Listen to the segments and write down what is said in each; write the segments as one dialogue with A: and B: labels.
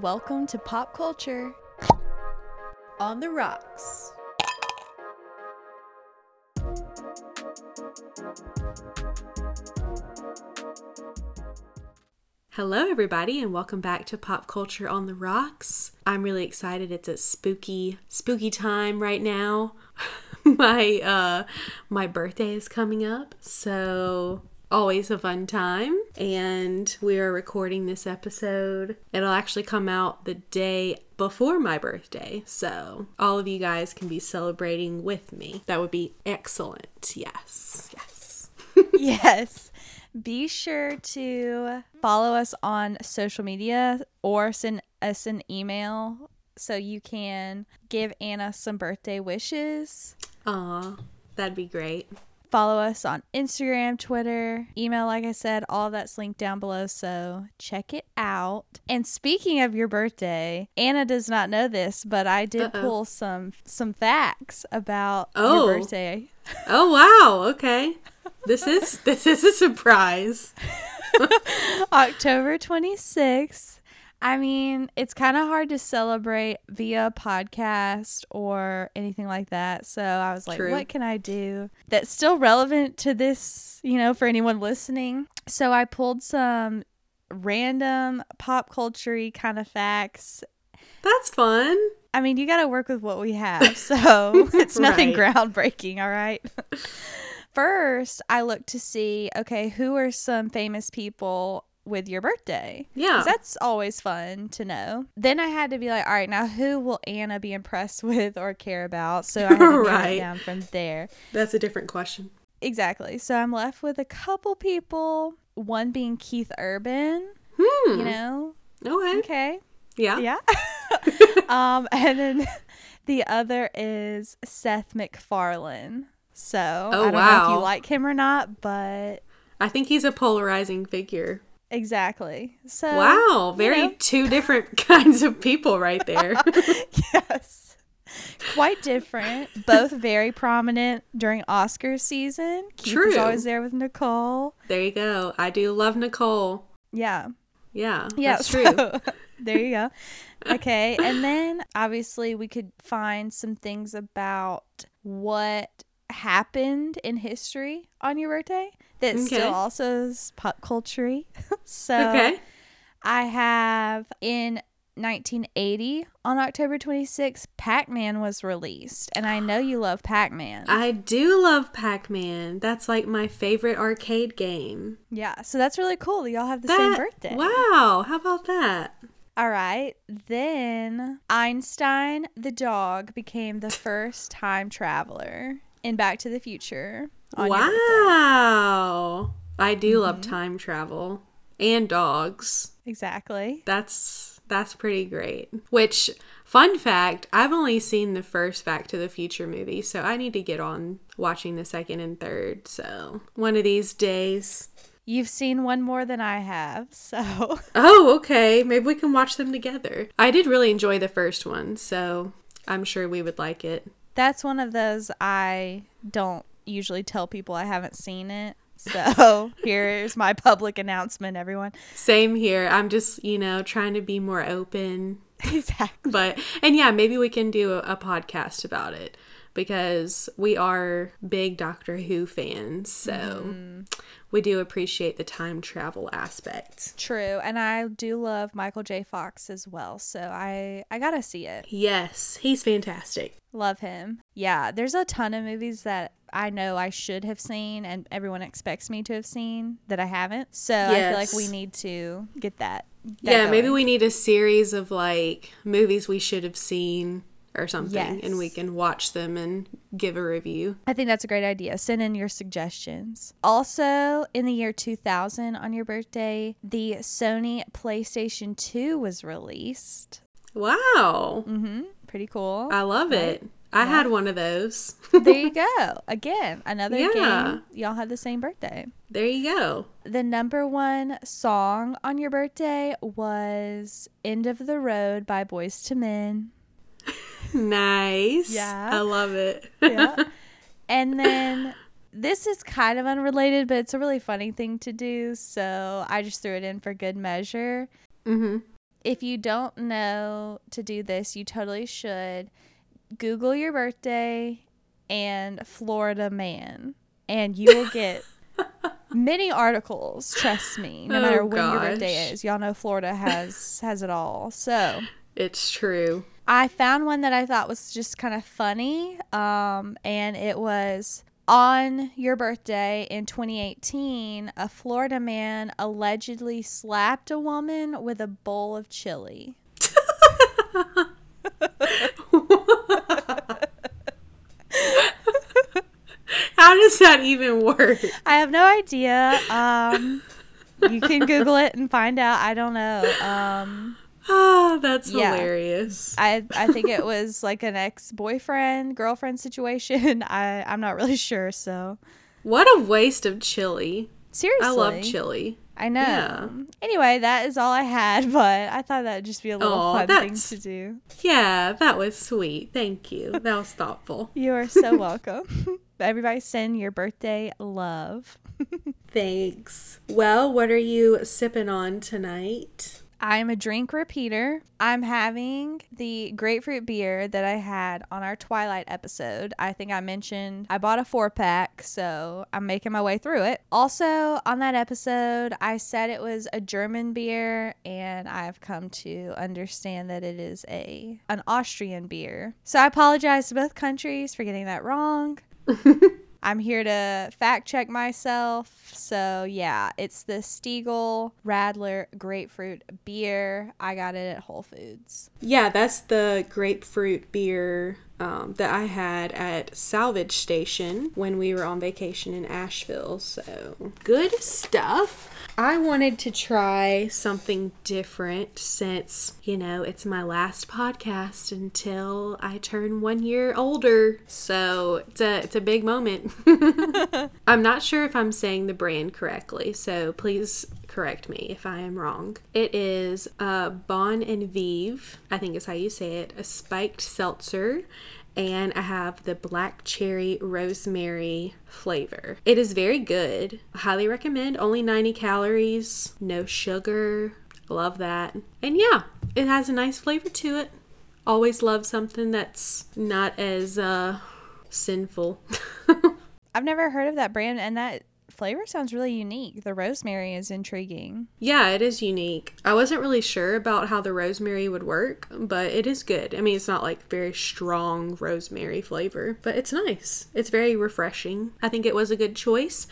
A: Welcome to Pop Culture on the Rocks.
B: Hello, everybody, and welcome back to Pop Culture on the Rocks. I'm really excited. It's a spooky, spooky time right now. my uh, my birthday is coming up, so always a fun time. And we are recording this episode. It'll actually come out the day before my birthday, so all of you guys can be celebrating with me. That would be excellent. Yes, yes.
A: yes. Be sure to follow us on social media or send us an email so you can give Anna some birthday wishes.
B: Aw, that'd be great.
A: Follow us on Instagram, Twitter, email, like I said, all that's linked down below. So check it out. And speaking of your birthday, Anna does not know this, but I did
B: Uh-oh.
A: pull some some facts about
B: Oh.
A: your birthday.
B: Oh wow, okay. This is this is a surprise.
A: October 26th. I mean, it's kind of hard to celebrate via podcast or anything like that. So I was like,
B: True.
A: what can I do that's still relevant to this, you know, for anyone listening? So I pulled some random pop culture kind of facts.
B: That's fun.
A: I mean, you got to work with what we have. So it's nothing
B: Right.
A: groundbreaking, all right? First, I looked to see, okay, who are some famous people with your birthday.
B: Yeah.
A: that's always fun to know. Then I had to be like, all right, now who will Anna be impressed with or care about? So I had to
B: Right.
A: down from there.
B: That's a different question.
A: Exactly. So I'm left with a couple people, one being Keith Urban,
B: Hmm.
A: you know?
B: Okay.
A: Okay.
B: Yeah.
A: Yeah. um, and then the other is Seth MacFarlane. So I don't know if you like him or not, but
B: I think he's a polarizing figure.
A: Exactly. So
B: Wow.
A: you
B: Very
A: know,
B: two different kinds of people right there.
A: yes. Quite different. Both very prominent during Oscar season. Keith is
B: True.
A: always there with Nicole.
B: there you go. I do love Nicole.
A: Yeah.
B: Yeah.
A: Yeah,
B: That's true.
A: so- there you go. Okay, and then obviously we could find some things about what happened in history on your birthday that
B: Okay.
A: still also is pop culture. so
B: okay.
A: I have in 1980 on October 26th, Pac-Man was released, and I know you love Pac-Man.
B: I do love Pac-Man. That's like my favorite arcade game.
A: yeah, so that's really cool. that Y'all have the same birthday.
B: Wow. How about that?
A: All right. Then Einstein the dog became the first time traveler in Back to the Future.
B: Wow. I do love
A: Mm-hmm.
B: time travel and dogs.
A: Exactly.
B: That's that's pretty great. Which fun fact, I've only seen the first Back to the Future movie, so I need to get on watching the second and third. So, one of these days.
A: You've seen one more than I have, so
B: Oh, okay. Maybe we can watch them together. I did really enjoy the first one, so I'm sure we would like it.
A: That's one of those I don't usually tell people I haven't seen it. So here's my public announcement, everyone.
B: Same here. I'm just, you know, trying to be more open
A: Exactly.
B: but and yeah maybe we can do a, a podcast about it because we are big doctor who fans so mm-hmm. we do appreciate the time travel aspect
A: True, and I do love Michael J. Fox as well, so I I gotta see it.
B: yes he's fantastic
A: Love him. Yeah, there's a ton of movies that I know I should have seen and everyone expects me to have seen that I haven't. So I feel like we need to get that. that
B: yeah maybe we need a series of like movies we should have seen or something and we can watch them and give a review
A: I think that's a great idea. Send in your suggestions. Also, in the year 2000 on your birthday, the Sony PlayStation 2 was released.
B: wow
A: Mhm. Pretty cool.
B: i love it i had one of those
A: there you go. Again, another
B: Yeah.
A: game. Y'all had the same birthday.
B: there you go
A: The number one song on your birthday was End of the Road by Boyz II Men.
B: nice
A: Yeah.
B: i love it
A: Yeah. and then this is kind of unrelated, but it's a really funny thing to do. So I just threw it in for good measure.
B: mm-hmm
A: if you don't know to do this, you totally should. Google your birthday and Florida man, and you will get many articles. Trust me. No
B: Oh,
A: matter when your birthday is, y'all know Florida has has it all. So
B: It's true.
A: I found one that I thought was just kind of funny, um, and it was on your birthday in 2018. A Florida man allegedly slapped a woman with a bowl of chili.
B: How does that even work?
A: I have no idea. Um, you can Google it and find out. I don't know. Um,
B: Oh, that's
A: Yeah.
B: hilarious.
A: I I think it was like an ex boyfriend girlfriend situation. I I'm not really sure. So
B: What a waste of chili.
A: seriously,
B: I love chili.
A: I know.
B: Yeah.
A: Anyway, that is all I had, but I thought that'd just be a little
B: Aw,
A: fun thing to do.
B: Yeah, that was sweet. Thank you. That was thoughtful.
A: You are so welcome. Everybody send your birthday love.
B: Thanks. Well, what are you sipping on tonight?
A: I'm a drink repeater. I'm having the grapefruit beer that I had on our Twilight episode. I think I mentioned I bought a four pack, so I'm making my way through it. Also, on that episode, I said it was a German beer, and I've come to understand that it is a an Austrian beer. So I apologize to both countries for getting that wrong. I'm here to fact check myself. So, yeah, it's the Stiegl Radler Grapefruit Beer. I got it at Whole Foods.
B: Yeah, that's the grapefruit beer um, that I had at Salvage Station when we were on vacation in Asheville. So, good stuff. I wanted to try something different since, you know, it's my last podcast until I turn one year older. So, it's a, it's a big moment. I'm not sure if I'm saying the brand correctly, so please correct me if I am wrong. It is uh, Bon and Vive, I think is how you say it, a spiked seltzer. And I have the black cherry rosemary flavor. It is very good. Highly recommend. Only 90 calories, no sugar. Love that. And yeah, it has a nice flavor to it. Always love something that's not as uh, sinful.
A: I've never heard of that brand, and that flavor sounds really unique. The rosemary is intriguing.
B: Yeah, it is unique. I wasn't really sure about how the rosemary would work, but it is good. I mean, it's not like very strong rosemary flavor, but it's nice. It's very refreshing. I think it was a good choice.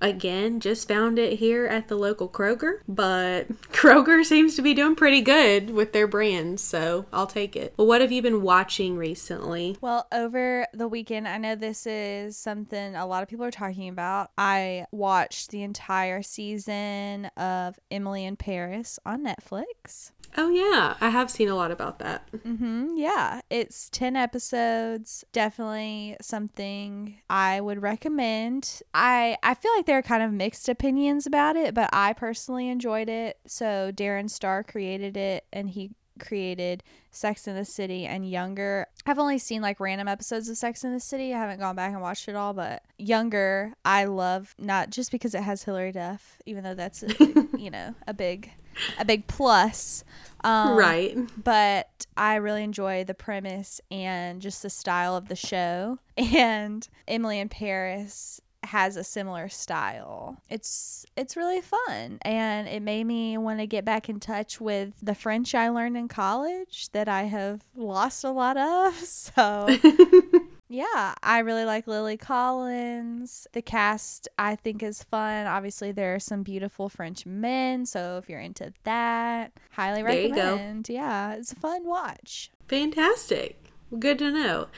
B: Again, just found it here at the local Kroger, but Kroger seems to be doing pretty good with their brands, so I'll take it. Well, what have you been watching recently?
A: Well, over the weekend, I know this is something a lot of people are talking about. I watched the entire season of Emily in Paris on Netflix.
B: Oh, yeah, I have seen a lot about that.
A: hmm Yeah, it's 10 episodes. Definitely something I would recommend. I I feel like there are kind of mixed opinions about it, but I personally enjoyed it. So Darren Star created it and he created Sex in the City and Younger. I've only seen like random episodes of Sex in the City. I haven't gone back and watched it all, but Younger I love not just because it has Hilary Duff, even though that's a, you know, a big a big plus. Um,
B: right.
A: but I really enjoy the premise and just the style of the show. And Emily in Paris has a similar style. It's it's really fun and it made me want to get back in touch with the French I learned in college that I have lost a lot of. So yeah, I really like Lily Collins. The cast I think is fun. Obviously, there are some beautiful French men, so if you're into that, highly
B: There
A: recommend. Yeah, it's a fun watch.
B: Fantastic. Good to know.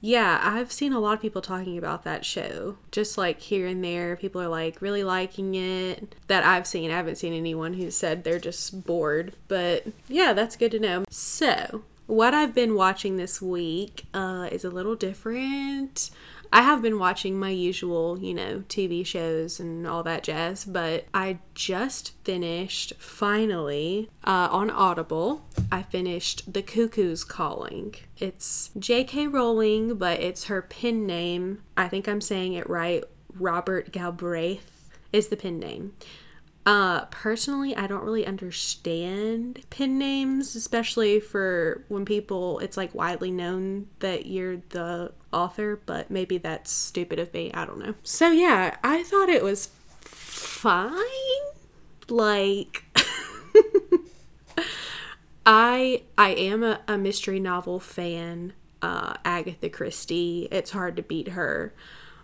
B: Yeah, I've seen a lot of people talking about that show. Just like here and there, people are like really liking it. That I've seen. I haven't seen anyone who said they're just bored. But yeah, that's good to know. So, what I've been watching this week uh, is a little different. I have been watching my usual, you know, TV shows and all that jazz, but I just finished finally uh, on Audible. I finished The Cuckoo's Calling. It's J.K. Rowling, but it's her pen name. I think I'm saying it right. Robert Galbraith is the pen name. Uh, personally, I don't really understand pen names, especially for when people, it's like widely known that you're the author, but maybe that's stupid of me. I don't know. So, yeah, I thought it was fine. Like, I I am a, a mystery novel fan. Uh, Agatha Christie. It's hard to beat her.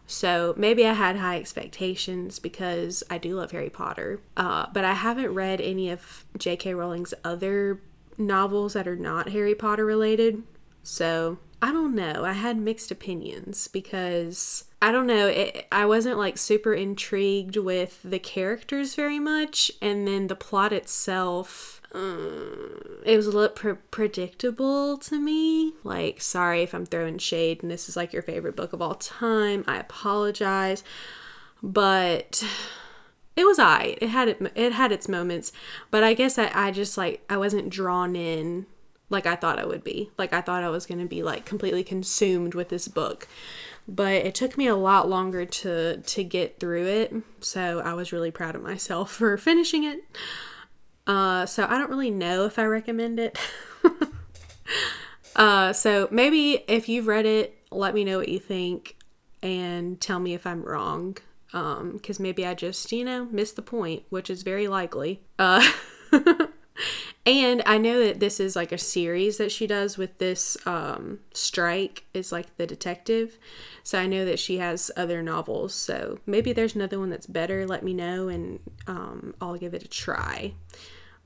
B: So maybe I had high expectations because I do love Harry Potter. Uh, but I haven't read any of J.K. Rowling's other novels that are not Harry Potter related. So I don't know. I had mixed opinions because I don't know. It, I wasn't like super intrigued with the characters very much. And then the plot itself um, it was a little pre- predictable to me. Like, sorry if I'm throwing shade and this is like your favorite book of all time. I apologize, but it was I. It had it. It had its moments, but I guess I, I just like I wasn't drawn in like I thought I would be. Like I thought I was gonna be like completely consumed with this book but it took me a lot longer to to get through it so i was really proud of myself for finishing it uh, so I don't really know if I recommend it. uh, so maybe if you've read it, let me know what you think and tell me if I'm wrong. Because um, maybe I just, you know, missed the point, which is very likely. Uh, and I know that this is like a series that she does with this um, strike, is like the detective. So I know that she has other novels. So maybe there's another one that's better. Let me know and um, I'll give it a try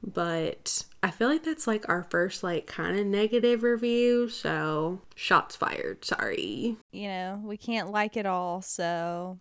B: but I feel like that's like our first like kind of negative review, so shots fired. Sorry.
A: You know, we can't like it all, so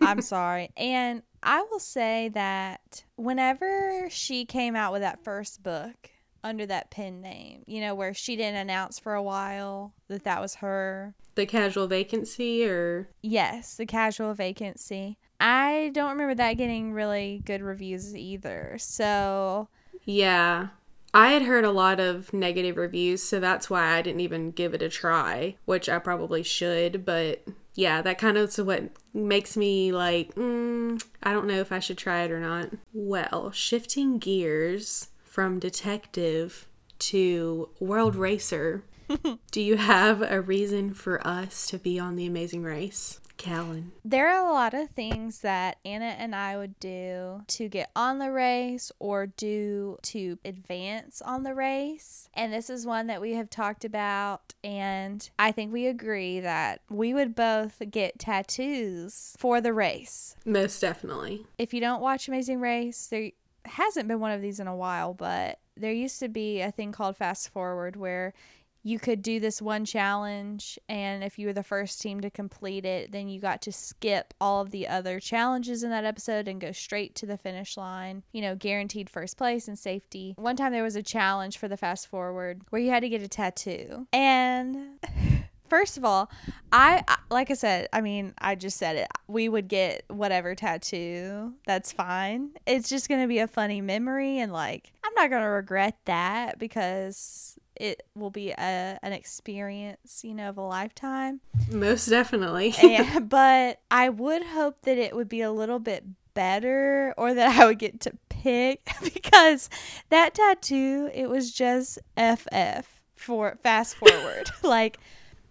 A: I'm sorry. And I will say that whenever she came out with that first book under that pen name, you know, where she didn't announce for a while that that was her.
B: The casual vacancy or
A: Yes, the casual vacancy. I don't remember that getting really good reviews either. So
B: yeah. I had heard a lot of negative reviews, so that's why I didn't even give it a try, which I probably should. But yeah, that kind of is what makes me like, mm, I don't know if I should try it or not. Well, shifting gears from detective to world racer, do you have a reason for us to be on the amazing race? Callan.
A: There are a lot of things that Anna and I would do to get on the race or do to advance on the race. And this is one that we have talked about. And I think we agree that we would both get tattoos for the race.
B: Most definitely.
A: If you don't watch Amazing Race, there hasn't been one of these in a while, but there used to be a thing called Fast Forward where you could do this one challenge and if you were the first team to complete it then you got to skip all of the other challenges in that episode and go straight to the finish line you know guaranteed first place and safety one time there was a challenge for the fast forward where you had to get a tattoo and First of all, I like I said, I mean, I just said it. We would get whatever tattoo. That's fine. It's just going to be a funny memory and like not going to regret that because it will be a, an experience, you know, of a lifetime.
B: Most definitely.
A: and, but I would hope that it would be a little bit better or that I would get to pick because that tattoo, it was just FF for fast forward. like,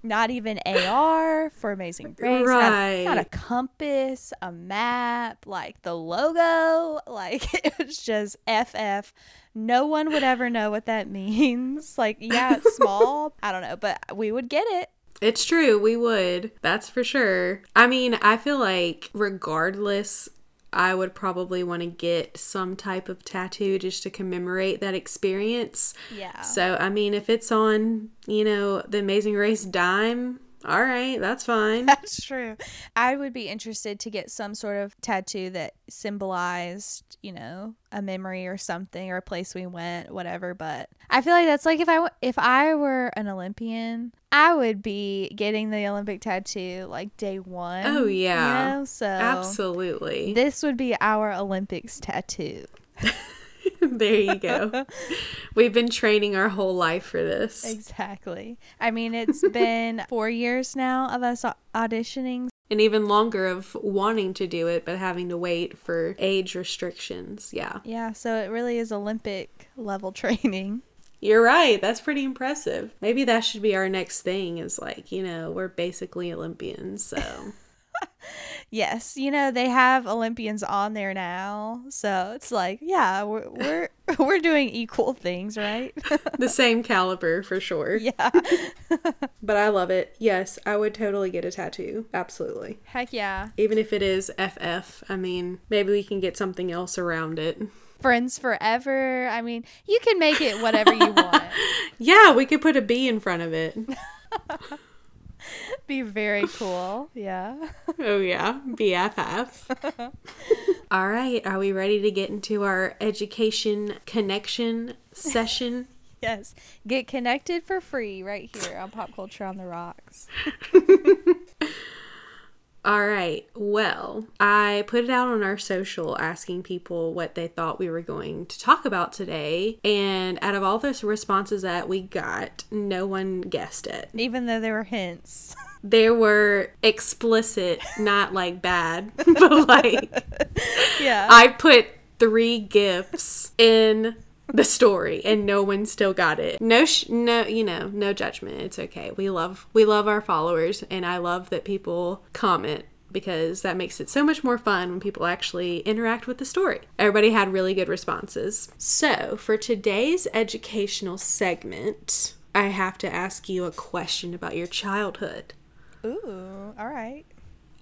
A: not even AR for Amazing Grace. Right. Not, not, a compass, a map, like the logo. Like it's just FF no one would ever know what that means. Like, yeah, it's small. I don't know, but we would get it.
B: It's true, we would. That's for sure. I mean, I feel like regardless I would probably want to get some type of tattoo just to commemorate that experience.
A: Yeah.
B: So, I mean, if it's on, you know, the Amazing Race dime, all right, that's fine.
A: That's true. I would be interested to get some sort of tattoo that symbolized, you know, a memory or something or a place we went, whatever, but I feel like that's like if I if I were an Olympian, I would be getting the Olympic tattoo like day 1.
B: Oh yeah.
A: You know? So
B: Absolutely.
A: This would be our Olympics tattoo.
B: there you go. We've been training our whole life for this.
A: Exactly. I mean, it's been four years now of us auditioning.
B: and even longer of wanting to do it but having to wait for age restrictions. Yeah.
A: Yeah, so it really is Olympic level training.
B: You're right. That's pretty impressive. Maybe that should be our next thing is like, you know, we're basically Olympians, so
A: Yes, you know they have Olympians on there now, so it's like, yeah, we're we're, we're doing equal things, right?
B: the same caliber for sure.
A: yeah.
B: But I love it. Yes, I would totally get a tattoo. Absolutely.
A: Heck yeah.
B: Even if it is FF, I mean, maybe we can get something else around it.
A: Friends forever. I mean, you can make it whatever you want.
B: Yeah, we could put a B in front of it.
A: Be very cool. Yeah.
B: Oh, yeah. BFF. All right. Are we ready to get into our education connection session?
A: Yes. Get connected for free right here on Pop Culture on the Rocks.
B: All right. Well, I put it out on our social asking people what they thought we were going to talk about today. And out of all those responses that we got, no one guessed it.
A: Even though there were hints.
B: There were explicit, not like bad, but like
A: Yeah.
B: I put three gifts in the story and no one still got it. No sh- no, you know, no judgment. It's okay. We love we love our followers and I love that people comment because that makes it so much more fun when people actually interact with the story. Everybody had really good responses. So, for today's educational segment, I have to ask you a question about your childhood.
A: Ooh, all right.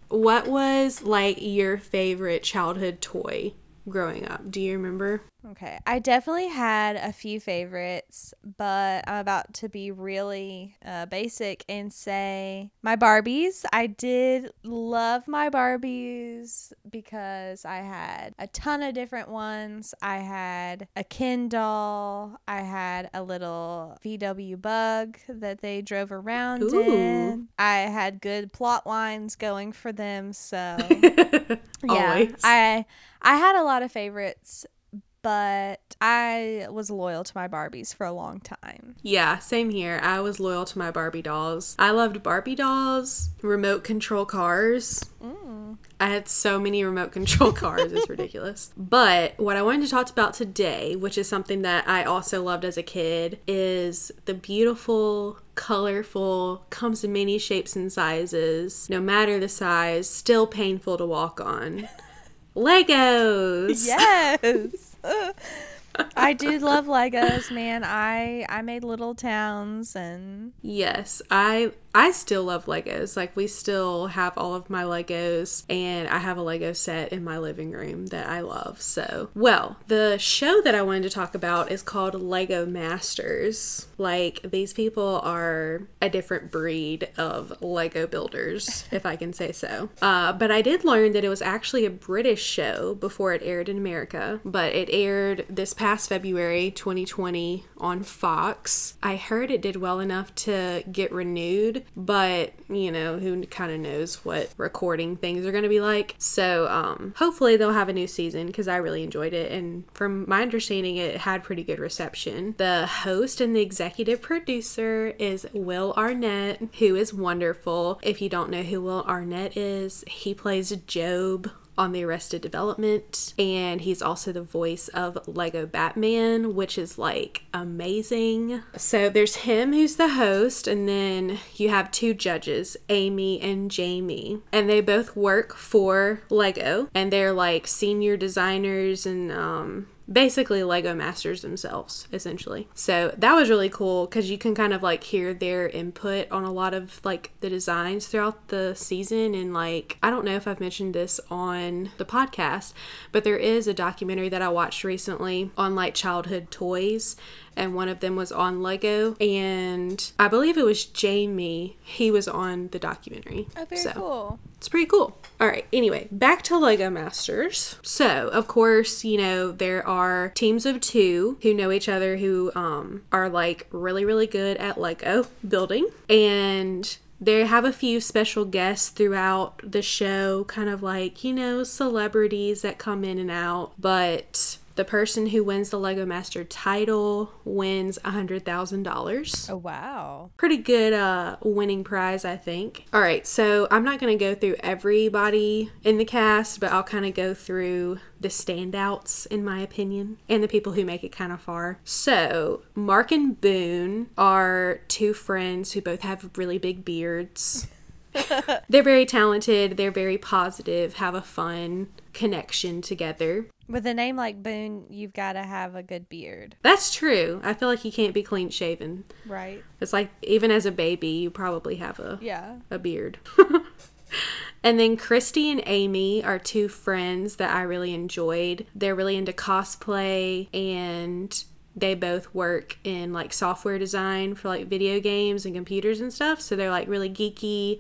B: What was like your favorite childhood toy growing up? Do you remember?
A: Okay. I definitely had a few favorites, but I'm about to be really uh, basic and say my Barbies. I did love my Barbies because I had a ton of different ones. I had a Ken doll, I had a little VW bug that they drove around
B: Ooh.
A: in. I had good plot lines going for them, so yeah.
B: Always.
A: I I had a lot of favorites, but I was loyal to my Barbies for a long time.
B: Yeah, same here. I was loyal to my Barbie dolls. I loved Barbie dolls, remote control cars. Mm. I had so many remote control cars, it's ridiculous. But what I wanted to talk about today, which is something that I also loved as a kid, is the beautiful, colorful, comes in many shapes and sizes, no matter the size, still painful to walk on. Legos!
A: Yes. I do love Legos, man. I I made little towns and
B: Yes, I I still love Legos. Like we still have all of my Legos and I have a Lego set in my living room that I love. So, well, the show that I wanted to talk about is called Lego Masters. Like these people are a different breed of Lego builders, if I can say so. Uh, but I did learn that it was actually a British show before it aired in America, but it aired this past February 2020 on Fox. I heard it did well enough to get renewed, but you know, who kind of knows what recording things are going to be like. So, um, hopefully they'll have a new season because I really enjoyed it. And from my understanding, it had pretty good reception. The host and the executive producer is Will Arnett, who is wonderful. If you don't know who Will Arnett is, he plays GOB on the Arrested Development, and he's also the voice of Lego Batman, which is like amazing. So there's him who's the host, and then you have two judges, Amy and Jamie, and they both work for Lego, and they're like senior designers and um basically Lego masters themselves, essentially. So that was really cool because you can kind of like hear their input on a lot of like the designs throughout the season. And like, I don't know if I've mentioned this on the podcast, but there is a documentary that I watched recently on like childhood toys. And one of them was on Lego, and I believe it was Jamie. He was on the documentary.
A: oh, very
B: So-
A: cool.
B: it's pretty cool. All right, anyway, back to Lego Masters. So, of course, you know, there are teams of two who know each other who um, are like really, really good at Lego building. And they have a few special guests throughout the show, kind of like, you know, celebrities that come in and out. But The person who wins the Lego Master title wins $100,000.
A: Oh wow.
B: Pretty good uh, winning prize, I think. All right, so I'm not going to go through everybody in the cast, but I'll kind of go through the standouts, in my opinion, and the people who make it kind of far. So, Mark and Boone are two friends who both have really big beards. they're very talented, they're very positive, have a fun connection together.
A: With a name like Boone, you've got to have a good beard,
B: That's true. I feel like you can't be clean shaven.
A: right?
B: It's like even as a baby, you probably have a
A: Yeah.
B: a beard. and then Christy and Amy are two friends that I really enjoyed. They're really into cosplay and they both work in like software design for like video games and computers and stuff. So they're like really geeky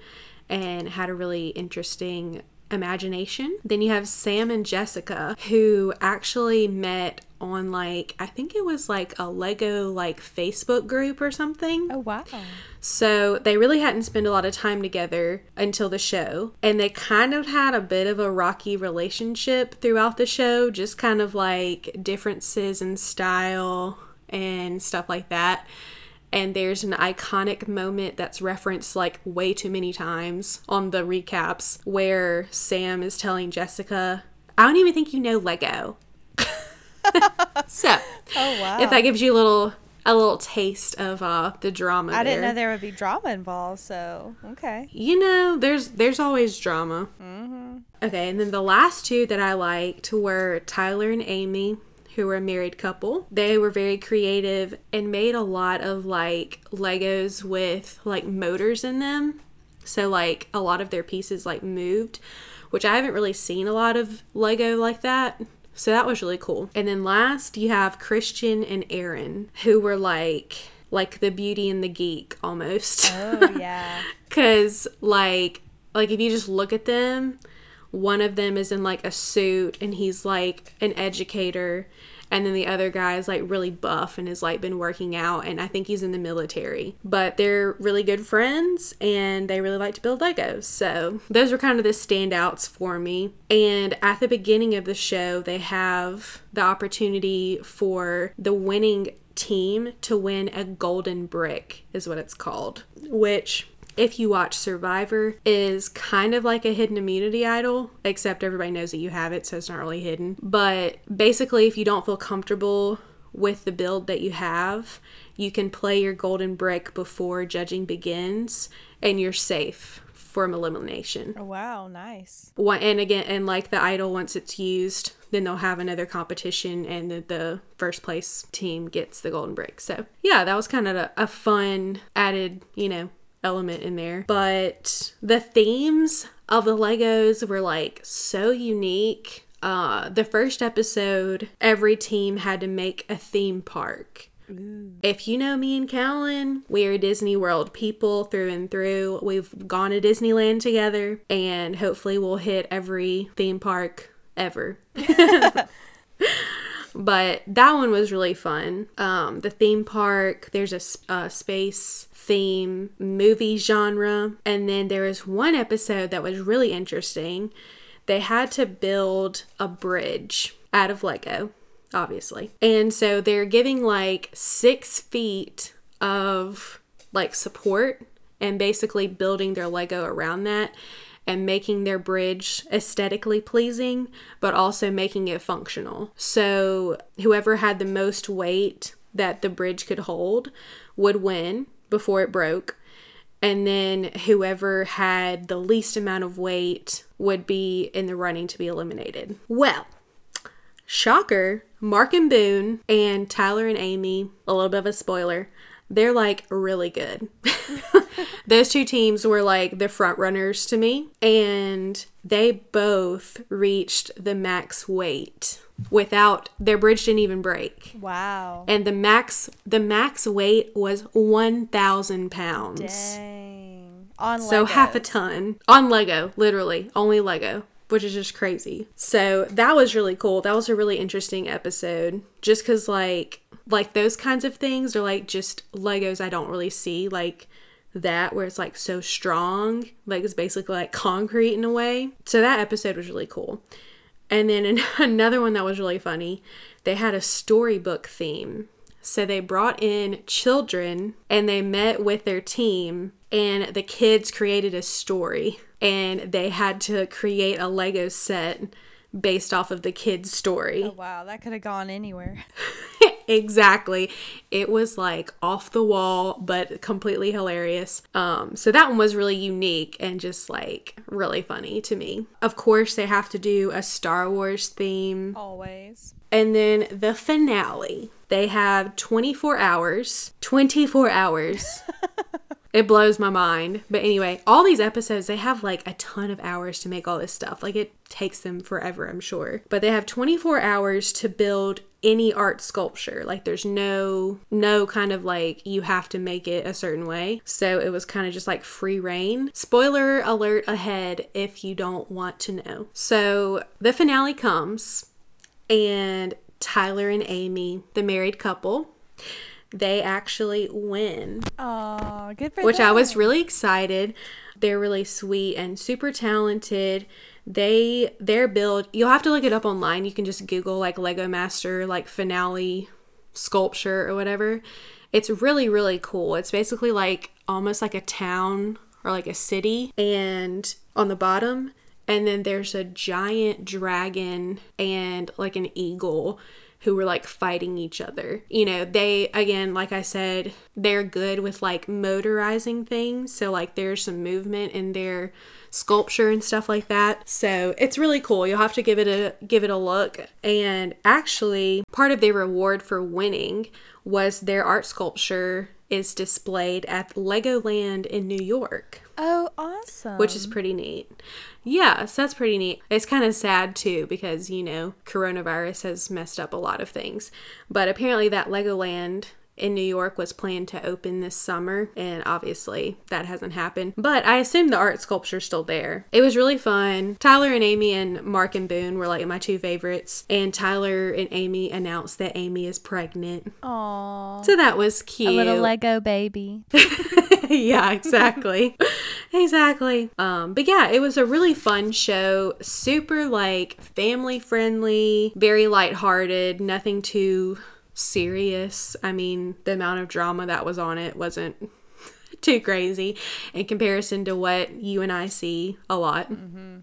B: and had a really interesting imagination. Then you have Sam and Jessica who actually met on like I think it was like a Lego like Facebook group or something.
A: Oh wow.
B: So they really hadn't spent a lot of time together until the show. And they kind of had a bit of a rocky relationship throughout the show, just kind of like differences in style and stuff like that. And there's an iconic moment that's referenced like way too many times on the recaps where Sam is telling Jessica, I don't even think you know Lego. so,
A: Oh wow.
B: if that gives you a little a little taste of uh the drama
A: I didn't know there would be drama involved, so okay.
B: you know there's there's always drama Mm-hmm. okay and then the last two that i liked were tyler and amy who were a married couple. They were very creative and made a lot of like legos with like motors in them. So like a lot of their pieces like moved which i haven't really seen a lot of lego like that. So that was really cool. And then last you have christian and aaron who were like like the beauty and the geek almost.
A: Oh yeah.
B: Cause like like if you just look at them, one of them is in like a suit and he's like an educator and then the other guy is like really buff and has like been working out and I think he's in the military. But they're really good friends and they really like to build Legos. So those were kind of the standouts for me. And at the beginning of the show they have the opportunity for the winning team to win a golden brick is what it's called which if you watch survivor is kind of like a hidden immunity idol except everybody knows that you have it so it's not really hidden. But basically if you don't feel comfortable with the build that you have you can play your golden brick before judging begins and you're safe from elimination.
A: Oh wow, nice.
B: one and again and like the idol once it's used then they'll have another competition and the, the first place team gets the golden brick. So yeah that was kind of a, a fun added you know element in there but the themes of the legos were like so unique uh the first episode every team had to make a theme park if you know me and Callan, we are Disney World people through and through. We've gone to Disneyland together, and hopefully, we'll hit every theme park ever. but that one was really fun. Um, the theme park, there's a space theme, movie genre, and then there was one episode that was really interesting. They had to build a bridge out of Lego obviously. And so they're giving like six feet of like support and basically building their Lego around that and making their bridge aesthetically pleasing, but also making it functional. So whoever had the most weight that the bridge could hold would win before it broke. And then whoever had the least amount of weight would be in the running to be eliminated. Well, Shocker, Mark and Boone and Tyler and Amy, a little bit of a spoiler, they're like really good. Those two teams were like the front runners to me, and they both reached the max weight without their bridge didn't even break.
A: Wow.
B: And the max the max weight was 1000 pounds.
A: Dang. On
B: So half a ton on Lego, literally, only Lego, which is just crazy. So that was really cool. That was a really interesting episode just cuz like like those kinds of things are like just Legos I don't really see like that where it's like so strong, like it's basically like concrete in a way. So that episode was really cool. And then an- another one that was really funny. they had a storybook theme. So they brought in children and they met with their team, and the kids created a story. And they had to create a Lego set based off of the kids' story.
A: Oh, wow, that could have gone anywhere.
B: exactly. It was like off the wall, but completely hilarious. Um, so that one was really unique and just like really funny to me. Of course, they have to do a Star Wars theme.
A: Always.
B: And then the finale. They have 24 hours. 24 hours. it blows my mind. But anyway, all these episodes, they have like a ton of hours to make all this stuff. Like it takes them forever, I'm sure. But they have 24 hours to build any art sculpture. Like there's no no kind of like you have to make it a certain way. So it was kind of just like free rein. Spoiler alert ahead if you don't want to know. So the finale comes and Tyler and Amy, the married couple, they actually win.
A: Oh, good for
B: Which I was really excited. They're really sweet and super talented. They their build, you'll have to look it up online. You can just Google like Lego Master like finale sculpture or whatever. It's really really cool. It's basically like almost like a town or like a city and on the bottom and then there's a giant dragon and like an eagle who were like fighting each other. You know, they again, like I said, they're good with like motorizing things. So like there's some movement in their sculpture and stuff like that. So it's really cool. You'll have to give it a give it a look. And actually, part of their reward for winning was their art sculpture is displayed at Legoland in New York
A: Oh, awesome.
B: which is pretty neat. Yeah, so that's pretty neat. It's kind of sad too because, you know, coronavirus has messed up a lot of things. But apparently, that Legoland in New York was planned to open this summer, and obviously that hasn't happened. But I assume the art sculpture's still there. It was really fun. Tyler and Amy and Mark and Boone were like my two favorites, and Tyler and Amy announced that Amy is pregnant.
A: Aw.
B: So that was cute.
A: A little Lego baby.
B: yeah, exactly. exactly. Um, but yeah, it was a really fun show. Super like family friendly, very lighthearted, nothing too serious. I mean, the amount of drama that was on it wasn't too crazy in comparison to what you and I see a lot.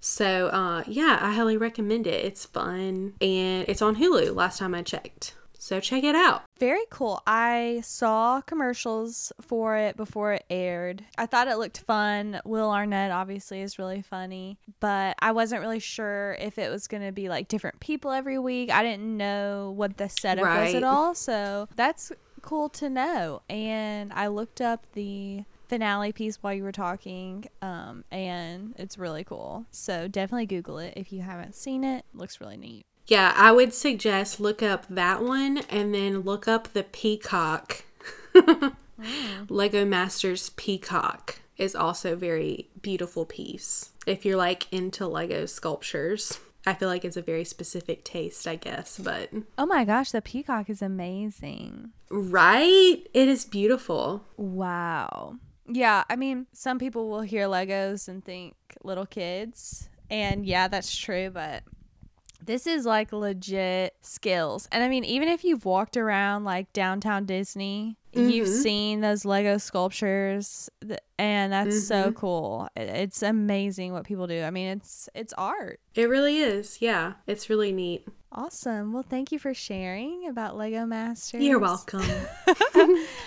B: So, uh, yeah, I highly recommend it. It's fun and it's on Hulu last time I checked. So, check it out.
A: Very cool. I saw commercials for it before it aired. I thought it looked fun. Will Arnett obviously is really funny, but I wasn't really sure if it was going to be like different people every week. I didn't know what the setup was at all. So that's cool to know. And I looked up the finale piece while you were talking um, and it's really cool. So definitely Google it if you haven't seen it. Looks really neat.
B: Yeah, I would suggest look up that one and then look up the Peacock. Mm. Lego Masters Peacock is also a very beautiful piece. If you're like into Lego sculptures, I feel like it's a very specific taste, I guess, but
A: Oh my gosh, the peacock is amazing.
B: right? It is beautiful.
A: Wow. Yeah, I mean, some people will hear Legos and think little kids. And yeah, that's true, but this is like legit skills. And I mean, even if you've walked around like downtown Disney, you've mm-hmm. seen those Lego sculptures th- and that's so mm-hmm. cool. It- It's amazing what people do. I mean, it's it's art.
B: It really is. Yeah, it's really neat.
A: Awesome. Well, thank you for sharing about Lego Masters.
B: You're welcome.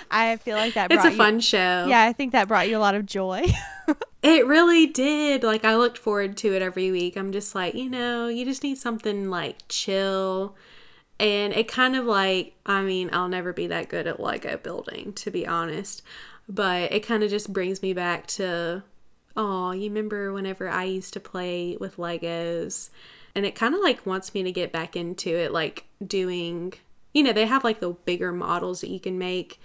A: I feel like that
B: it's a
A: you-
B: fun show.
A: Yeah, I think that brought you a lot of joy.
B: It really did. Like I looked forward to it every week. I'm just like, you know, you just need something like chill. And it kind of like, I mean, I'll never be that good at Lego building, to be honest. But it kind of just brings me back to, oh, you remember whenever I used to play with Legos? And it kind of like wants me to get back into it, like doing, you know, they have like the bigger models that you can make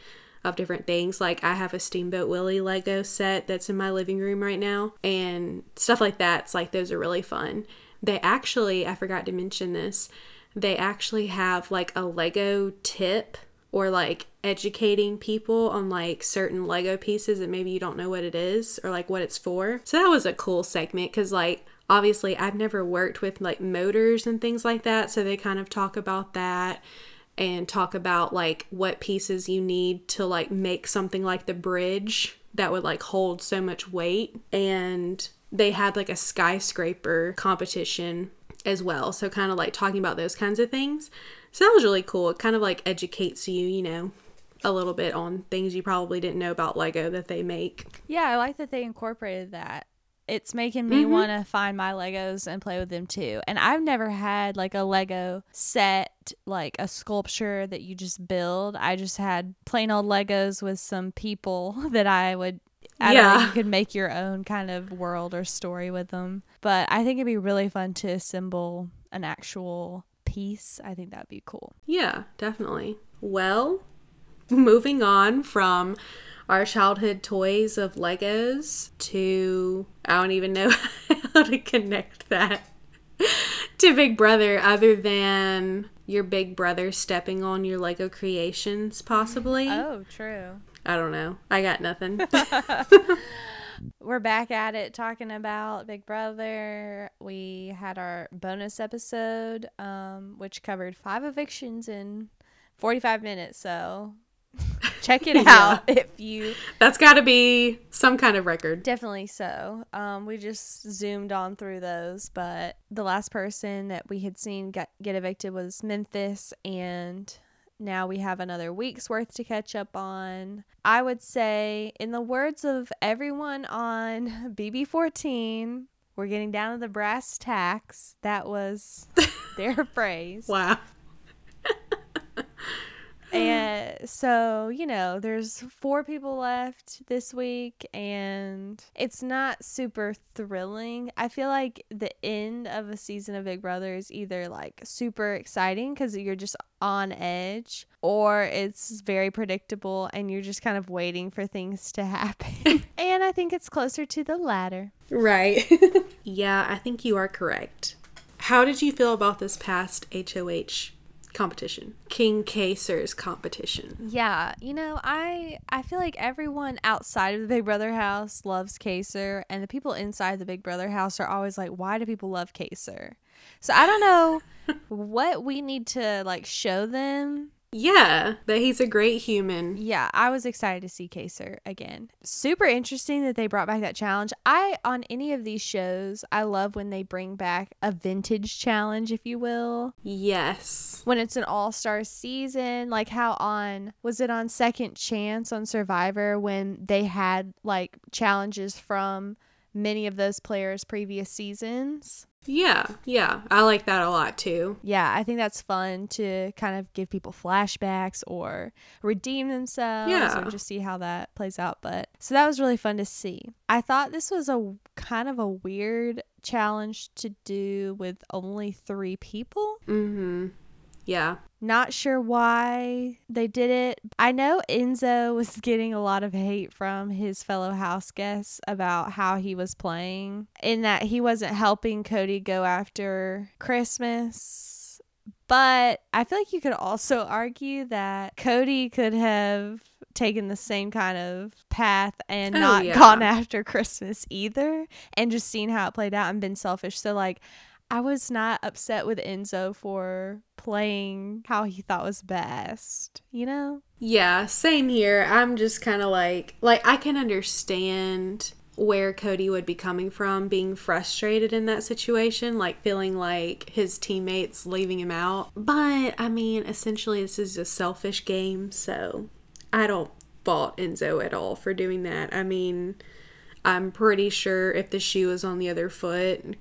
B: of different things. Like I have a Steamboat Willie Lego set that's in my living room right now, and stuff like that. It's like those are really fun. They actually, I forgot to mention this, they actually have like a Lego tip or like educating people on like certain Lego pieces that maybe you don't know what it is or like what it's for. So that was a cool segment because like obviously I've never worked with like motors and things like that, so they kind of talk about that and talk about like what pieces you need to like make something like the bridge that would like hold so much weight and they had like a skyscraper competition as well. So kind of like talking about those kinds of things. So that was really cool. It kind of like educates you, you know, a little bit on things you probably didn't know about Lego that they make.
A: Yeah, I like that they incorporated that. It's making me
B: Mhm.
A: want to find my Legos and play with them too. And I've never had like a Lego set, like a sculpture that you just build. I just had plain old Legos with some people that I would. I don't know,
B: Yeah.
A: you could make your own kind of world or story with them. But I think it'd be really fun to assemble an actual piece. I think that'd be cool.
B: Yeah, definitely. Well, moving on from our childhood toys of Legos to I don't even know how to connect that to Big Brother other than your big brother stepping on your Lego creations possibly.
A: Oh, true.
B: I don't know. I got nothing.
A: We're back at it talking about Big Brother. We had our bonus episode, um, which covered five evictions in 45 minutes. So check it
B: Yeah.
A: out if you
B: That's got to be some kind of record.
A: definitely so. Um, we just zoomed on through those, but the last person that we had seen get, get evicted was Memphis, and now we have another week's worth to catch up on. I would say, in the words of everyone on BB14, we're getting down to the brass tacks. That was their phrase.
B: Wow.
A: And so, you know, there's four people left this week, and it's not super thrilling. I feel like the end of a season of Big Brother is either like super exciting because you're just on edge, or it's very predictable and you're just kind of waiting for things to happen. and I think it's closer to the latter.
B: Right. yeah, I think you are correct. How did you feel about this past HOH competition? King Kaysar's competition.
A: Yeah, you know, I I feel like everyone outside of the Big Brother house loves Kaysar, and the people inside the Big Brother house are always like, "Why do people love Kaysar?" So I don't know what we need to like show them.
B: Yeah, that he's a great human.
A: Yeah, I was excited to see Kaysar again. Super interesting that they brought back that challenge. I on any of these shows, I love when they bring back a vintage challenge, if you will.
B: Yes.
A: when it's an all-star season like how on was it on second chance on survivor when they had like challenges from many of those players previous seasons
B: Yeah, yeah. I like that a lot too.
A: yeah i think that's fun to kind of give people flashbacks or redeem themselves
B: Yeah.
A: or just see how that plays out but so that was really fun to see i thought this was a kind of a weird challenge to do with only three people
B: Mm-hmm. Yeah.
A: Not sure why they did it. I know Enzo was getting a lot of hate from his fellow house guests about how he was playing, in that he wasn't helping Cody go after Christmas. But I feel like you could also argue that Cody could have taken the same kind of path and
B: Oh,
A: not
B: yeah.
A: gone after Christmas either and just seen how it played out and been selfish. So, like, I was not upset with Enzo for playing how he thought was best, you know?
B: Yeah, same here. I'm just kind of like like I can understand where Cody would be coming from being frustrated in that situation, like feeling like his teammates leaving him out. But I mean, essentially this is a selfish game, so I don't fault Enzo at all for doing that. I mean, I'm pretty sure if the shoe was on the other foot,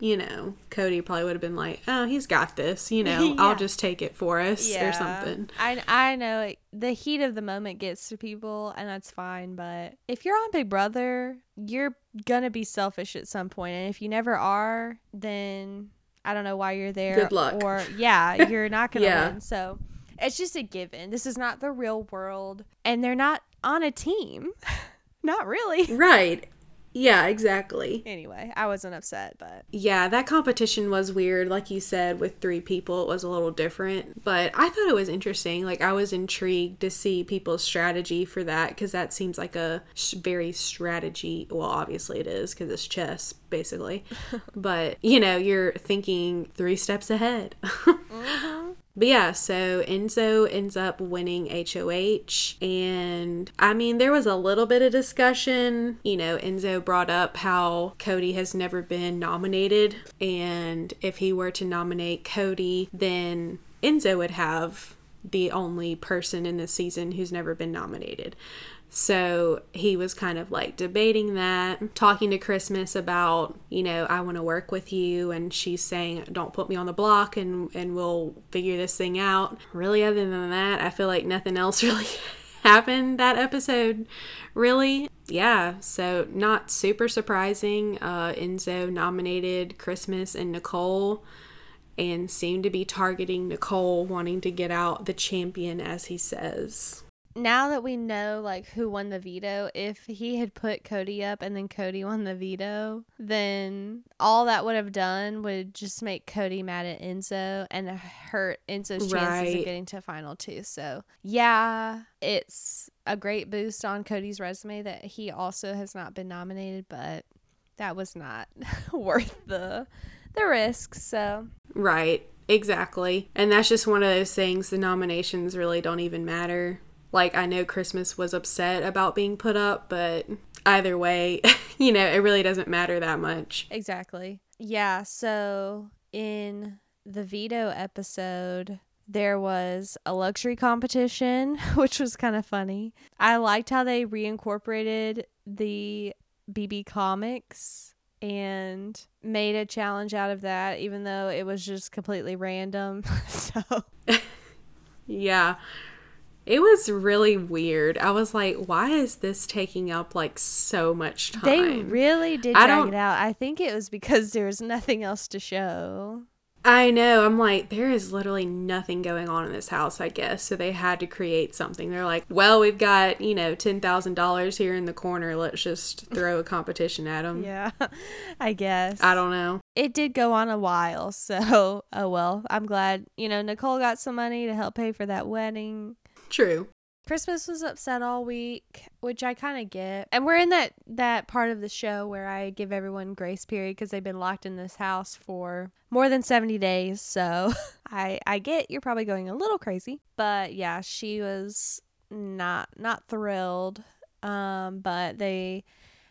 B: you know, Cody probably would have been like, "Oh, he's got this," you know.
A: Yeah.
B: I'll just take it for us or something.
A: I, I know it, the heat of the moment gets to people, and that's fine. But if you're on Big Brother, you're going to be selfish at some point. And if you never are, then I don't know why you're there.
B: Good luck.
A: Or, yeah, you're not going to
B: Yeah.
A: win. So it's just a given. This is not the real world, and they're not on a team. not really.
B: Right. Yeah, exactly.
A: Anyway, I wasn't upset, but
B: Yeah, that competition was weird. Like you said, with three people, it was a little different. But I thought it was interesting. Like, I was intrigued to see people's strategy for that because that seems like a sh- very strategy. Well, obviously it is because it's chess, basically. but, you know, you're thinking three steps ahead. Mm-hmm. But yeah, so Enzo ends up winning HOH. And I mean, there was a little bit of discussion. You know, Enzo brought up how Cody has never been nominated. And if he were to nominate Cody, then Enzo would have the only person in this season who's never been nominated. So he was kind of like debating that, talking to Christmas about, you know, I want to work with you. And she's saying, don't put me on the block and, and we'll figure this thing out. Really, other than that, I feel like nothing else really happened that episode, really. Yeah, so not super surprising. Uh, Enzo nominated Christmas and Nicole and seemed to be targeting Nicole, wanting to get out the champion, as he says
A: now that we know like who won the veto, if he had put Cody up and then Cody won the veto, then all that would have done would just make Cody mad at Enzo and hurt Enzo's chances right. of getting to final two. So yeah, it's a great boost on Cody's resume that he also has not been nominated, but that was not worth the the risk. So
B: right. Exactly. And that's just one of those things the nominations really don't even matter like, I know Christmas was upset about being put up, but either way, you know, it really doesn't matter that much.
A: Exactly. Yeah. So, in the veto episode, there was a luxury competition, which was kind of funny. I liked how they reincorporated the BB comics and made a challenge out of that, even though it was just completely random. so,
B: yeah. It was really weird. I was like, why is this taking up like so much time?
A: They really did I drag it out. I think it was because there was nothing else to show.
B: I know. I'm like, there is literally nothing going on in this house, I guess. So they had to create something. They're like, well, we've got, you know, $10,000 here in the corner. Let's just throw a competition at them.
A: yeah, I guess.
B: I don't know.
A: It did go on a while. So, oh well. I'm glad, you know, Nicole got some money to help pay for that wedding.
B: True.
A: Christmas was upset all week, which I kind of get. And we're in that that part of the show where I give everyone grace period because they've been locked in this house for more than 70 days. So I I get you're probably going a little crazy. But yeah, she was not not thrilled. Um but they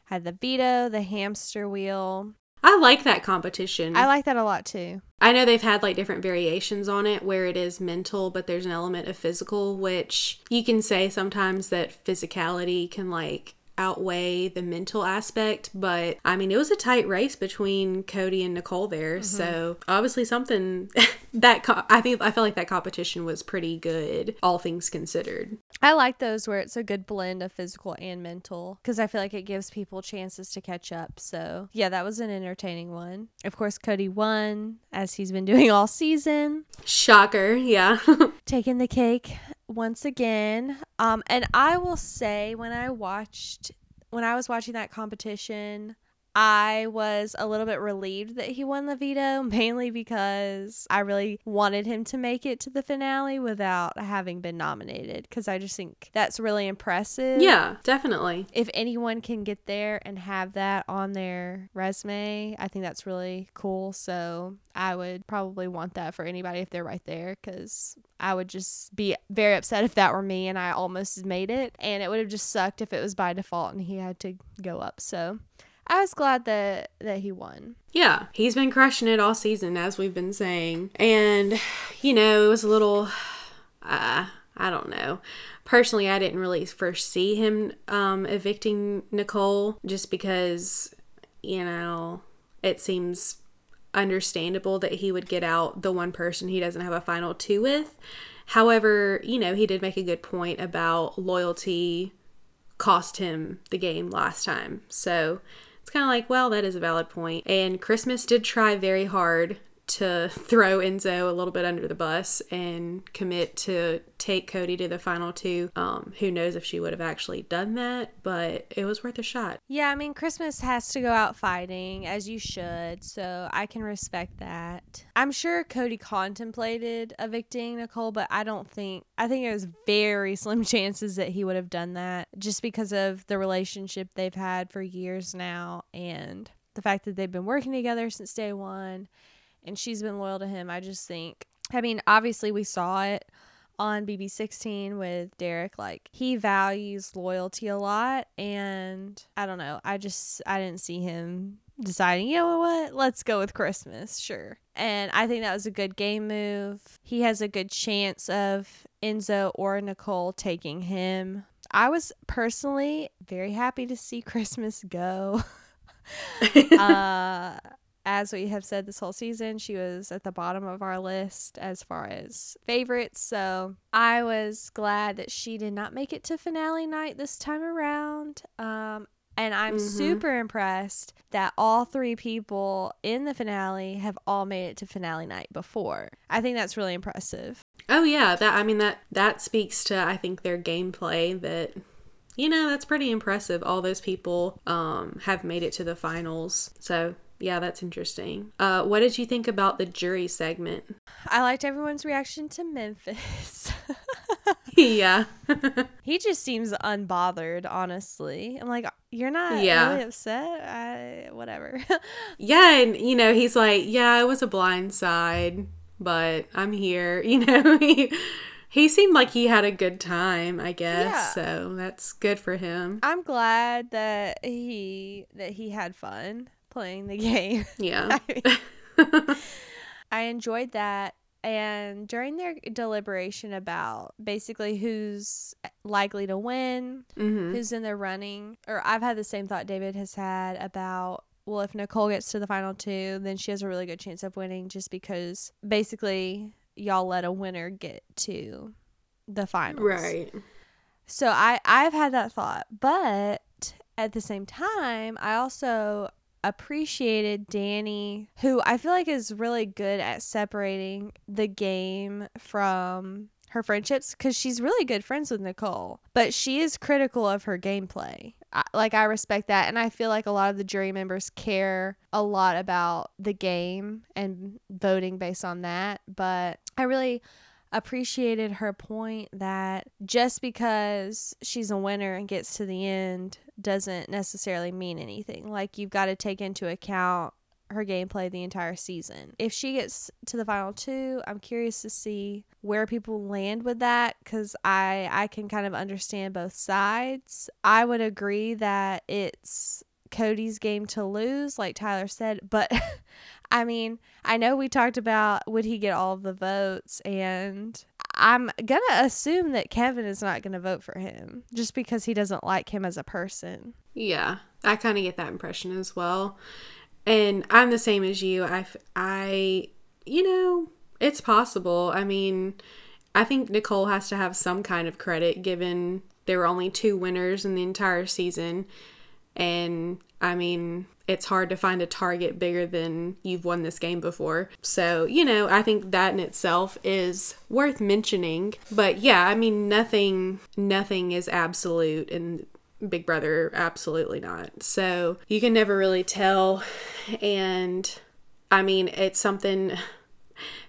A: had the veto, the hamster wheel,
B: I like that competition.
A: I like that a lot too.
B: I know they've had like different variations on it where it is mental, but there's an element of physical, which you can say sometimes that physicality can like outweigh the mental aspect. But I mean, it was a tight race between Cody and Nicole there. Mm-hmm. So obviously, something that co- I think I feel like that competition was pretty good, all things considered.
A: I like those where it's a good blend of physical and mental because I feel like it gives people chances to catch up. So, yeah, that was an entertaining one. Of course, Cody won as he's been doing all season.
B: Shocker, yeah.
A: Taking the cake once again. Um, and I will say when I watched when I was watching that competition, I was a little bit relieved that he won the veto, mainly because I really wanted him to make it to the finale without having been nominated. Because I just think that's really impressive.
B: Yeah, definitely.
A: If anyone can get there and have that on their resume, I think that's really cool. So I would probably want that for anybody if they're right there because I would just be very upset if that were me and I almost made it. And it would have just sucked if it was by default and he had to go up. So I was glad that that he won.
B: Yeah, he's been crushing it all season, as we've been saying, and you know it was a little. Uh, I don't know. Personally, I didn't really first see him um, evicting Nicole just because, you know, it seems understandable that he would get out the one person he doesn't have a final two with. However, you know, he did make a good point about loyalty cost him the game last time. So it's kind of like, well, that is a valid point. And Christmas did try very hard to throw Enzo a little bit under the bus and commit to take Cody to the final two. Um, who knows if she would have actually done that, but it was worth a shot.
A: Yeah, I mean, Christmas has to go out fighting, as you should, so I can respect that. I'm sure Cody contemplated evicting Nicole, but I don't think, I think it was very slim chances that he would have done that just because of the relationship they've had for years now and the fact that they've been working together since day one and she's been loyal to him. I just think, I mean, obviously we saw it on BB16 with Derrick. Like, he values loyalty a lot. And I don't know. I just, I didn't see him deciding, you know what, let's go with Christmas. Sure. And I think that was a good game move. He has a good chance of Enzo or Nicole taking him. I was personally very happy to see Christmas go. uh, as we have said this whole season, she was at the bottom of our list as far as favorites. So I was glad that she did not make it to finale night this time around. Um, and I'm mm-hmm. super impressed that all three people in the finale have all made it to finale night before. I think that's really impressive.
B: Oh yeah, that I mean that that speaks to I think their gameplay that you know, that's pretty impressive. All those people um have made it to the finals. So yeah, that's interesting. Uh, what did you think about the jury segment?
A: I liked everyone's reaction to Memphis.
B: yeah.
A: he just seems unbothered, honestly. I'm like, you're not yeah. really upset? I, whatever.
B: yeah, and, you know, he's like, yeah, it was a blind side, but I'm here. You know, he, he seemed like he had a good time, I guess. Yeah. So that's good for him.
A: I'm glad that he that he had fun playing the game.
B: Yeah.
A: I enjoyed that. And during their deliberation about basically who's likely to win, mm-hmm. who's in the running, or I've had the same thought David has had about well, if Nicole gets to the final two, then she has a really good chance of winning just because basically y'all let a winner get to the finals.
B: Right.
A: So I I've had that thought, but at the same time, I also appreciated Dani, who I feel like is really good at separating the game from her friendships because she's really good friends with Nicole, but she is critical of her gameplay. I, like, I respect that. And I feel like a lot of the jury members care a lot about the game and voting based on that. But I really appreciated her point that just because she's a winner and gets to the end doesn't necessarily mean anything. Like you've got to take into account her gameplay the entire season. If she gets to the final two, I'm curious to see where people land with that cuz I I can kind of understand both sides. I would agree that it's Cody's game to lose like Tyler said, but I mean, I know we talked about would he get all the votes, and I'm going to assume that Kevin is not going to vote for him just because he doesn't like him as a person.
B: Yeah, I kind of get that impression as well. And I'm the same as you. I, I, you know, it's possible. I mean, I think Nicole has to have some kind of credit given there were only two winners in the entire season. And I mean, it's hard to find a target bigger than you've won this game before. So, you know, I think that in itself is worth mentioning. But yeah, I mean, nothing nothing is absolute and Big Brother absolutely not. So, you can never really tell and I mean, it's something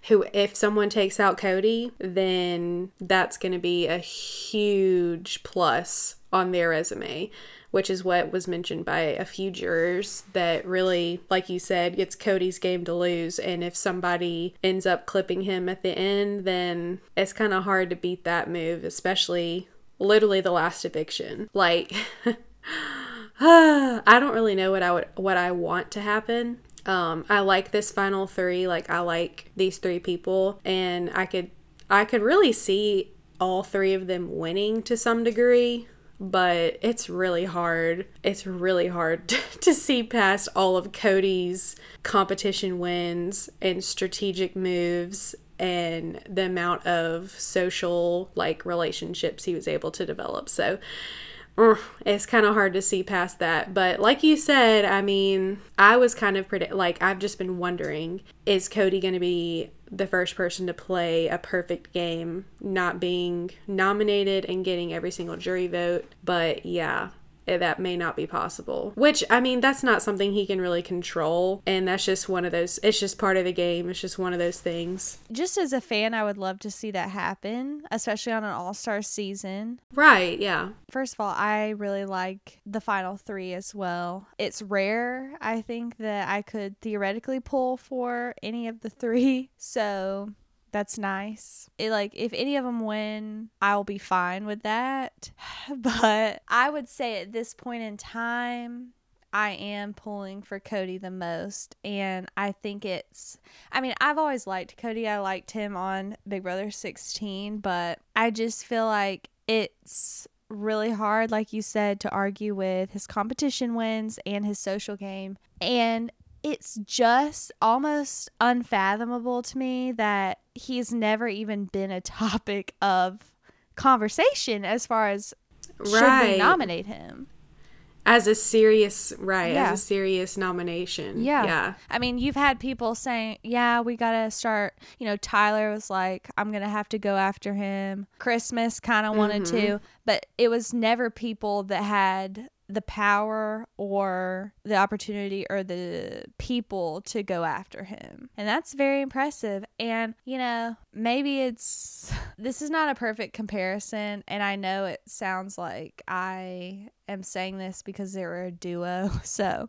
B: who if someone takes out Cody, then that's going to be a huge plus on their resume which is what was mentioned by a few jurors that really, like you said, it's Cody's game to lose. And if somebody ends up clipping him at the end, then it's kind of hard to beat that move, especially literally the last eviction. Like, I don't really know what I would what I want to happen. Um, I like this final three. Like I like these three people, and I could I could really see all three of them winning to some degree but it's really hard. It's really hard to see past all of Cody's competition wins and strategic moves and the amount of social like relationships he was able to develop. So it's kind of hard to see past that. But like you said, I mean, I was kind of predict like I've just been wondering is Cody going to be the first person to play a perfect game, not being nominated and getting every single jury vote? But yeah, Eh, that may not be possible. Which, I mean, that's not something he can really control. And that's just one of those, it's just part of the game. It's just one of those things.
A: Just as a fan, I would love to see that happen, especially on an all star season.
B: Right, yeah.
A: First of all, I really like the final three as well. It's rare, I think, that I could theoretically pull for any of the three. So that's nice. It, like if any of them win, I'll be fine with that. But I would say at this point in time, I am pulling for Cody the most. And I think it's, I mean, I've always liked Cody. I liked him on Big Brother 16, but I just feel like it's really hard, like you said, to argue with his competition wins and his social game. And it's just almost unfathomable to me that he's never even been a topic of conversation as far as right. should we nominate him
B: as a serious right yeah. as a serious nomination
A: yeah yeah i mean you've had people saying yeah we gotta start you know tyler was like i'm gonna have to go after him christmas kind of wanted mm-hmm. to but it was never people that had the power or the opportunity or the people to go after him. And that's very impressive. And, you know, maybe it's this is not a perfect comparison. And I know it sounds like I am saying this because they were a duo. So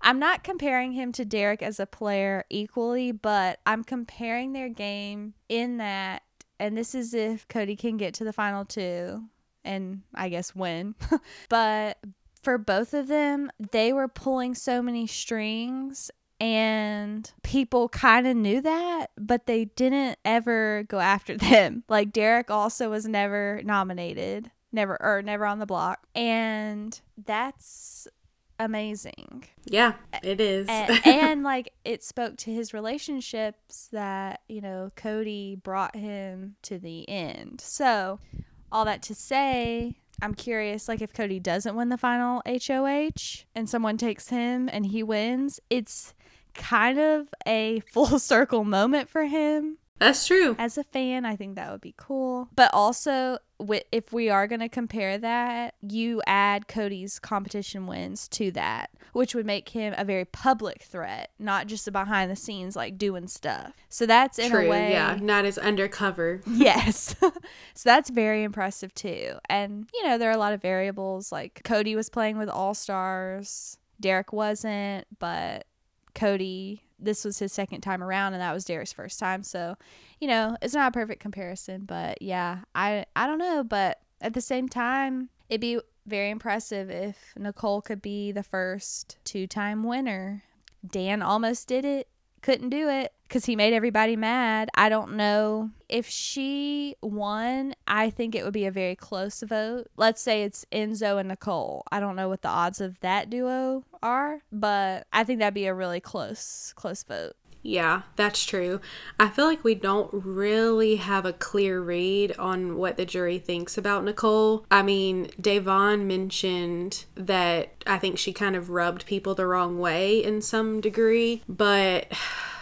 A: I'm not comparing him to Derrick as a player equally, but I'm comparing their game in that. And this is if Cody can get to the final two and I guess win. but for both of them, they were pulling so many strings and people kind of knew that, but they didn't ever go after them. Like Derrick also was never nominated, never or never on the block. And that's amazing.
B: Yeah, it is.
A: and, and, like it spoke to his relationships that, you know, Cody brought him to the end. So, all that to say, I'm curious, like if Cody doesn't win the final HOH and someone takes him and he wins, it's kind of a full circle moment for him.
B: That's true.
A: As a fan, I think that would be cool. But also, if we are going to compare that, you add Cody's competition wins to that, which would make him a very public threat, not just a behind the scenes like doing stuff. So that's in True, a way,
B: yeah, not as undercover.
A: yes, so that's very impressive too. And you know, there are a lot of variables. Like Cody was playing with all stars, Derrick wasn't, but Cody this was his second time around and that was Derrick's first time. So, you know, it's not a perfect comparison, but yeah, I I don't know, but at the same time, it'd be very impressive if Nicole could be the first two-time winner. Dan almost did it couldn't do it because he made everybody mad. I don't know if she won. I think it would be a very close vote. Let's say it's Enzo and Nicole. I don't know what the odds of that duo are, but I think that'd be a really close, close vote.
B: Yeah, that's true. I feel like we don't really have a clear read on what the jury thinks about Nicole. I mean, Da'Vonne mentioned that I think she kind of rubbed people the wrong way in some degree, but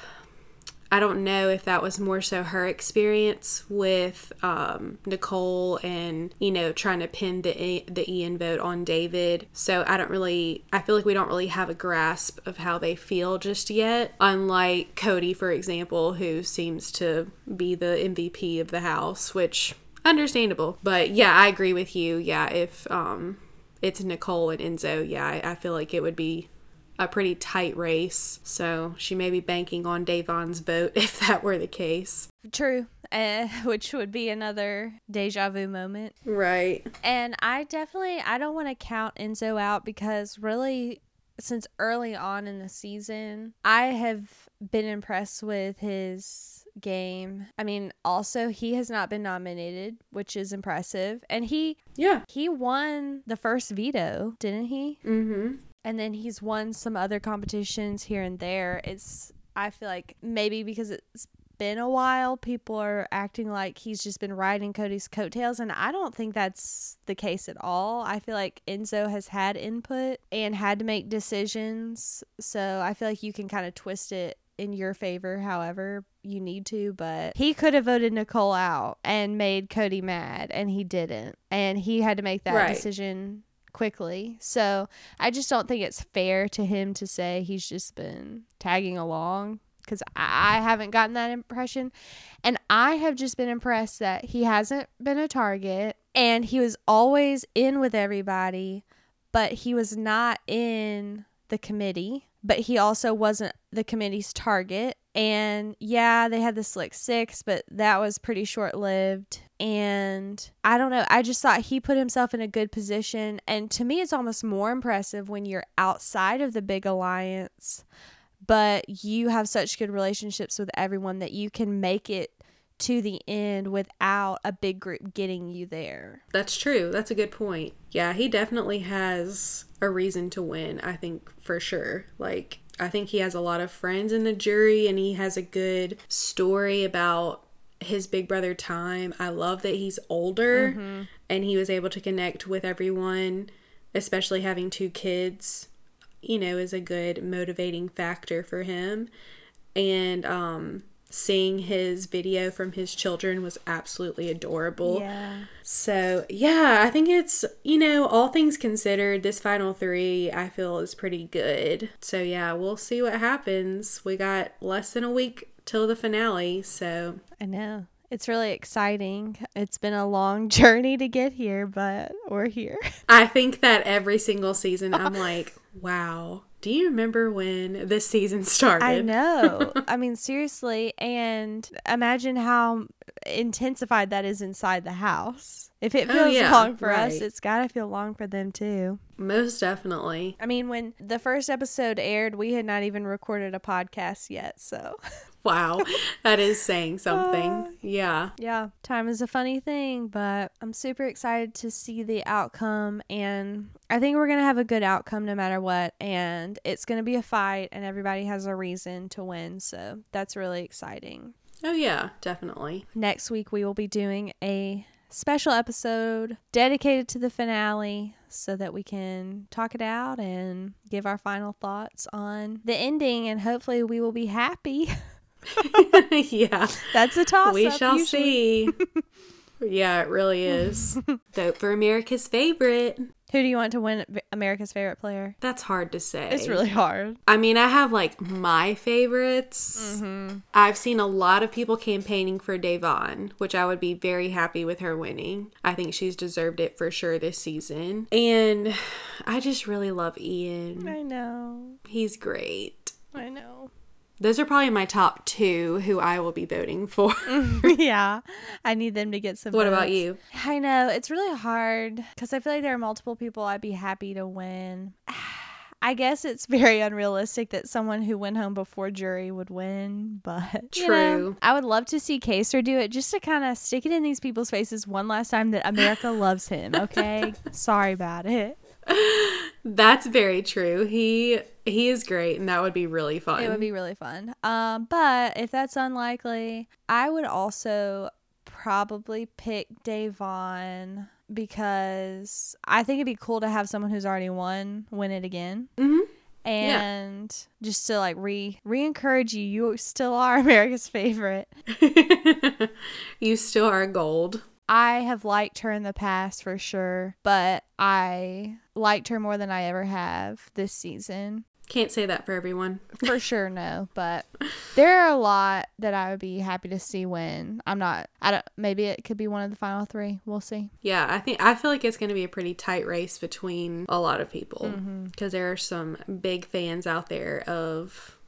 B: I don't know if that was more so her experience with um, Nicole and you know trying to pin the the Ian vote on David. So I don't really. I feel like we don't really have a grasp of how they feel just yet. Unlike Cody, for example, who seems to be the MVP of the house, which understandable. But yeah, I agree with you. Yeah, if um, it's Nicole and Enzo, yeah, I, I feel like it would be a pretty tight race. So she may be banking on Da'Vonne's vote if that were the case.
A: True. Uh, which would be another deja vu moment.
B: Right.
A: And I definitely I don't want to count Enzo out because really since early on in the season, I have been impressed with his game. I mean, also he has not been nominated, which is impressive. And he
B: Yeah.
A: He won the first veto, didn't he?
B: Mm Mhm
A: and then he's won some other competitions here and there. It's I feel like maybe because it's been a while, people are acting like he's just been riding Cody's coattails. And I don't think that's the case at all. I feel like Enzo has had input and had to make decisions. So I feel like you can kind of twist it in your favor however you need to but he could have voted nicole out and made cody mad and he didn't and he had to make that
B: Right.
A: decision quickly so i just don't think it's fair to him to say he's just been tagging along because I, haven't gotten that impression and i have just been impressed that he hasn't been a target and he was always in with everybody but he was not in the committee, but he also wasn't the committee's target. And yeah, they had the Slick Six, but that was pretty short lived. And I don't know. I just thought he put himself in a good position. And to me, it's almost more impressive when you're outside of the big alliance, but you have such good relationships with everyone that you can make it to the end without a big group getting you there.
B: That's true. That's a good point. Yeah, he definitely has a reason to win, I think for sure. Like, I think he has a lot of friends in the jury and he has a good story about his big brother time. I love that he's older and he was able to connect with everyone, especially having two kids, you know, is a good motivating factor for him. And um seeing his video from his children was absolutely adorable.
A: Yeah.
B: So, yeah, I think it's, you know, all things considered, this final three I feel is pretty good. So, yeah, we'll see what happens. We got less than a week till the finale. So,
A: I know. It's really exciting. It's been a long journey to get here, but we're here.
B: I think that every single season I'm like, wow, do you remember when this season started?
A: I know. I mean, seriously. And imagine how intensified that is inside the house. If it
B: Oh,
A: feels
B: yeah,
A: long for us, it's got to feel long for them too.
B: Most definitely.
A: I mean, when the first episode aired, we had not even recorded a podcast yet. So,
B: Wow, that is saying uh, something. Yeah.
A: yeah, time is a funny thing, but I'm super excited to see the outcome. And I think we're going to have a good outcome no matter what. And it's going to be a fight, and everybody has a reason to win. So, that's really exciting.
B: Oh, yeah, definitely.
A: Next week, we will be doing a special episode dedicated to the finale so that we can talk it out and give our final thoughts on the ending. And hopefully, we will be happy.
B: yeah.
A: That's a toss.
B: we shall see. yeah, it really is. Vote for America's favorite.
A: Who do you want to win America's favorite player?
B: That's hard to say.
A: It's really hard.
B: I mean, I have like my favorites. Mm-hmm. I've seen a lot of people campaigning for Da'Vonne, which I would be very happy with her winning. I think she's deserved it for sure this season. And I just really love Ian.
A: I know.
B: He's great.
A: I know.
B: Those are probably my top two who I will be voting for.
A: yeah. I need them to get some.
B: what about you?
A: I know. It's really hard because I feel like there are multiple people I'd be happy to win. I guess it's very unrealistic that someone who went home before jury would win, but you know,
B: True.
A: I would love to see Kaysar do it just to kind of stick it in these people's faces one last time that America loves him. Okay, sorry about it.
B: That's very true. He he is great and that would be really fun.
A: It would be really fun. Um, but if that's unlikely, I would also probably pick Da'Vonne because I think it'd be cool to have someone who's already won win it again.
B: Mhm.
A: And just to like re re encourage you, you still are America's favorite.
B: you still are gold.
A: I have liked her in the past for sure, but I liked her more than I ever have this season.
B: Can't say that for everyone.
A: For sure, no. But there are a lot that I would be happy to see win. I'm not. I don't. Maybe it could be one of the final three. We'll see.
B: Yeah, I think I feel like it's going to be a pretty tight race between a lot of people
A: Mm-hmm.
B: because there are some big fans out there of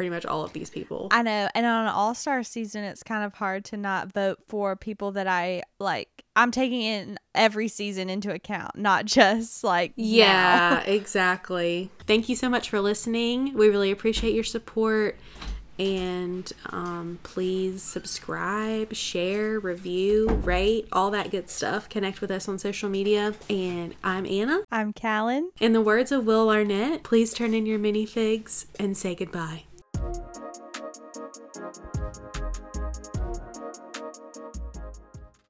B: pretty much all of these people.
A: I know. And on All Star season, it's kind of hard to not vote for people that I like. I'm taking in every season into account, not just like now.
B: yeah, exactly. Thank you so much for listening. We really appreciate your support. And um, please subscribe, share, review, rate, all that good stuff. Connect with us on social media. And I'm Anna.
A: I'm Callan.
B: In the words of Will Arnett, please turn in your minifigs and say goodbye. Thank you